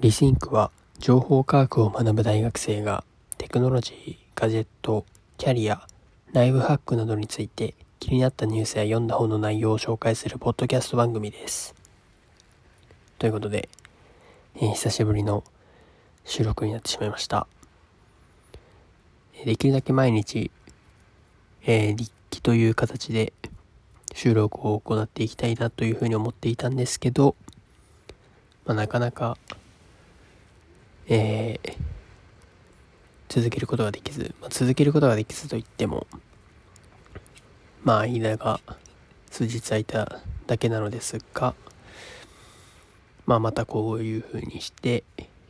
リスインクは情報科学を学ぶ大学生がテクノロジー、ガジェット、キャリア、ライブハックなどについて気になったニュースや読んだ本の内容を紹介するポッドキャスト番組です。ということで、えー、久しぶりの収録になってしまいました。できるだけ毎日、えー、日記という形で収録を行っていきたいなというふうに思っていたんですけど、まあ、なかなかえー、続けることができず、まあ、続けることができずといっても、まあ、間が数日空いただけなのですが、まあ、またこういう風にして、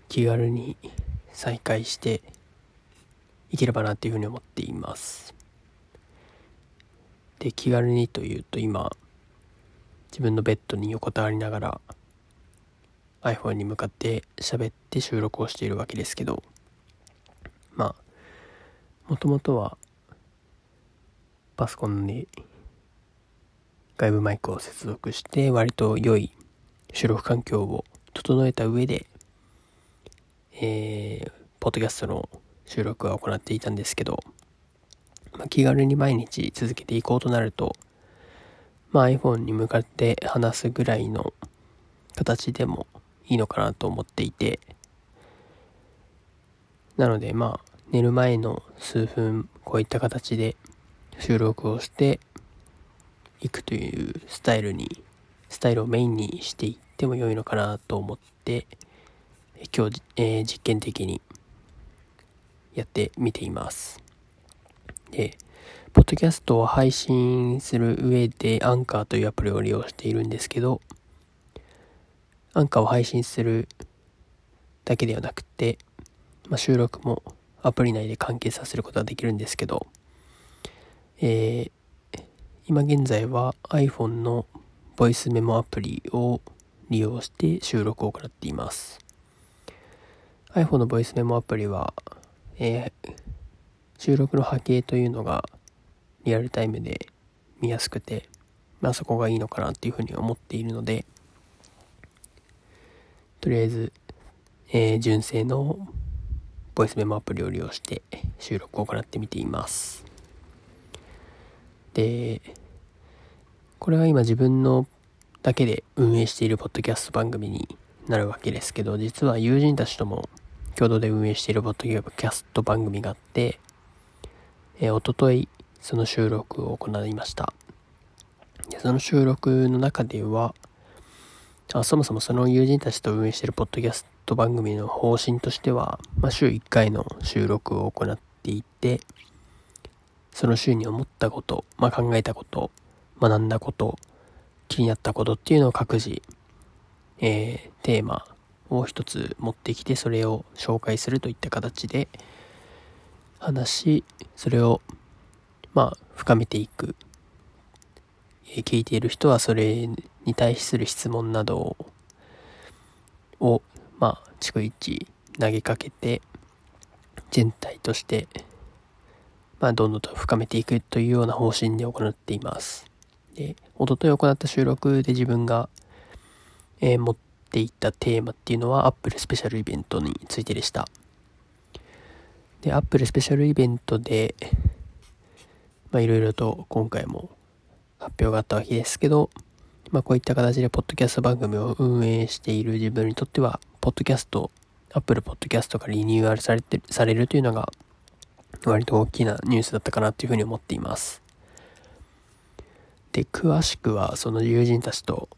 気軽に再開していければなっていうふうに思っています。で、気軽にというと今、自分のベッドに横たわりながら iPhone に向かって喋って収録をしているわけですけどまあもともとはパソコンに外部マイクを接続して割と良い収録環境を整えた上で、えー、ポッドキャストの収録は行っていたんですけど、まあ、気軽に毎日続けていこうとなると、まあ、iPhone に向かって話すぐらいの形でもいいのかなと思っていて、なのでまあ、寝る前の数分、こういった形で収録をしていくというスタイルに、スタイルをメインにしていっても良いのかなと思って、今日、えー、実験的にやってみています。で、ポッドキャストを配信する上でアンカーというアプリを利用しているんですけど、アンカーを配信するだけではなくて、まあ、収録もアプリ内で関係させることができるんですけど、えー、今現在は iPhone のボイスメモアプリを利用して収録を行っています。iPhone のボイスメモアプリは、えー、収録の波形というのがリアルタイムで見やすくて、まあそこがいいのかなっていうふうに思っているので、とりあえず、えー、純正のボイスメモアプリを利用して収録を行ってみています。で、これは今自分のだけで運営しているポッドキャスト番組になるわけですけど、実は友人たちとも共同で運営しているポッドキャスト番組があって、えー、おとといその収録を行いました。その収録の中では、あそもそもその友人たちと運営しているポッドキャスト番組の方針としては、まあ、週1回の収録を行っていて、その週に思ったこと、まあ、考えたこと、学んだこと、気になったことっていうのを各自、えー、テーマを一つ持ってきて、それを紹介するといった形で話し、それを、まあ、深めていく聞いている人はそれに対する質問などを、まあ、逐一投げかけて、全体として、まあ、どんどんと深めていくというような方針で行っています。で、おととい行った収録で自分が、えー、持っていったテーマっていうのは、アップルスペシャルイベントについてでした。で、アップルスペシャルイベントで、まあ、いろいろと今回も発表があったわけですけど、まあこういった形でポッドキャスト番組を運営している自分にとっては、ポッドキャスト、アップルポッドキャストがリニューアルされて、されるというのが、割と大きなニュースだったかなというふうに思っています。で、詳しくはその友人たちと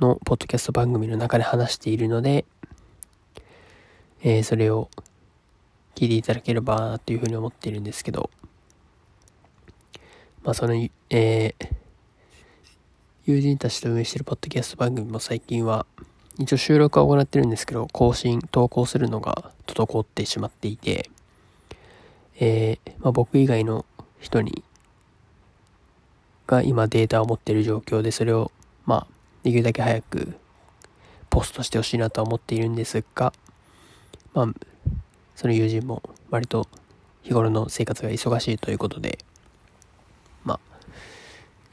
のポッドキャスト番組の中で話しているので、えー、それを聞いていただければなというふうに思っているんですけど、まあその、えー、友人たちと運営してるポッドキャスト番組も最近は、一応収録は行ってるんですけど、更新、投稿するのが滞ってしまっていて、えー、まあ、僕以外の人に、が今データを持っている状況で、それを、まあ、できるだけ早くポストしてほしいなとは思っているんですが、まあ、その友人も割と日頃の生活が忙しいということで、まあ、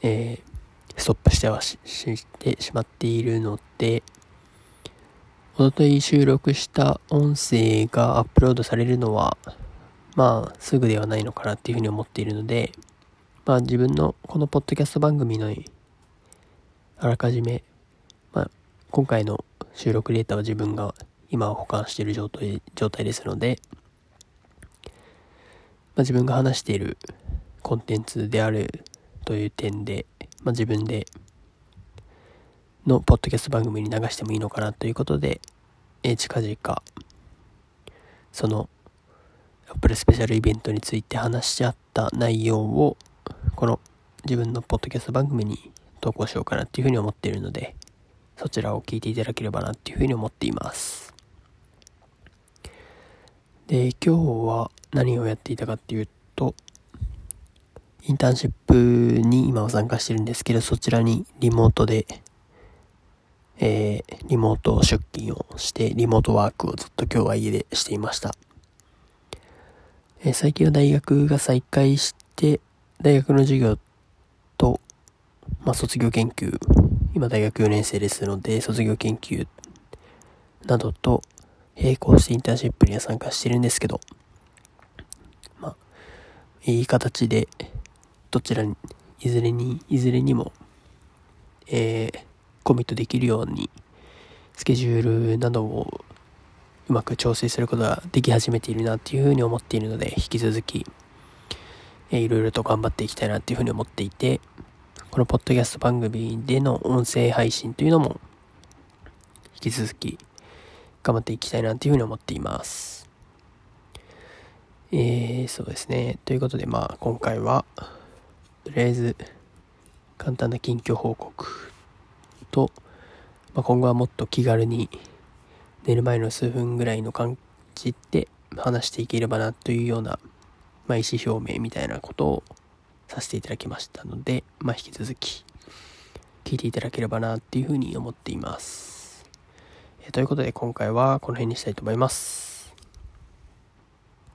えー、トップしてはしてしまっているので、おととい収録した音声がアップロードされるのは、まあ、すぐではないのかなっていうふうに思っているので、まあ自分のこのポッドキャスト番組のあらかじめ、まあ、今回の収録データは自分が今保管している状態状態ですので、まあ、自分が話しているコンテンツであるという点で、まあ、自分でのポッドキャスト番組に流してもいいのかなということで、えー、近々、その、アップルスペシャルイベントについて話し合った内容を、この自分のポッドキャスト番組に投稿しようかなっていうふうに思っているので、そちらを聞いていただければなっていうふうに思っています。で、今日は何をやっていたかっていうと、インターンシップに今は参加してるんですけど、そちらにリモートでえー、リモート出勤をして、リモートワークをずっと今日は家でしていました。えー、最近は大学が再開して、大学の授業と、まあ、卒業研究、今大学4年生ですので、卒業研究などと並行してインターンシップには参加してるんですけど、まあ、いい形で、どちらに、いずれに、いずれにも、えー、コミットできるように、スケジュールなどをうまく調整することができ始めているなっていうふうに思っているので、引き続き、えー、いろいろと頑張っていきたいなっていうふうに思っていて、このポッドキャスト番組での音声配信というのも、引き続き頑張っていきたいなっていうふうに思っています。えー、そうですね。ということで、まあ、今回は、とりあえず、簡単な近況報告と、まあ、今後はもっと気軽に寝る前の数分ぐらいの感じで話していければなというような、まあ、意思表明みたいなことをさせていただきましたので、まあ、引き続き聞いていただければなっていうふうに思っています。えということで今回はこの辺にしたいと思います。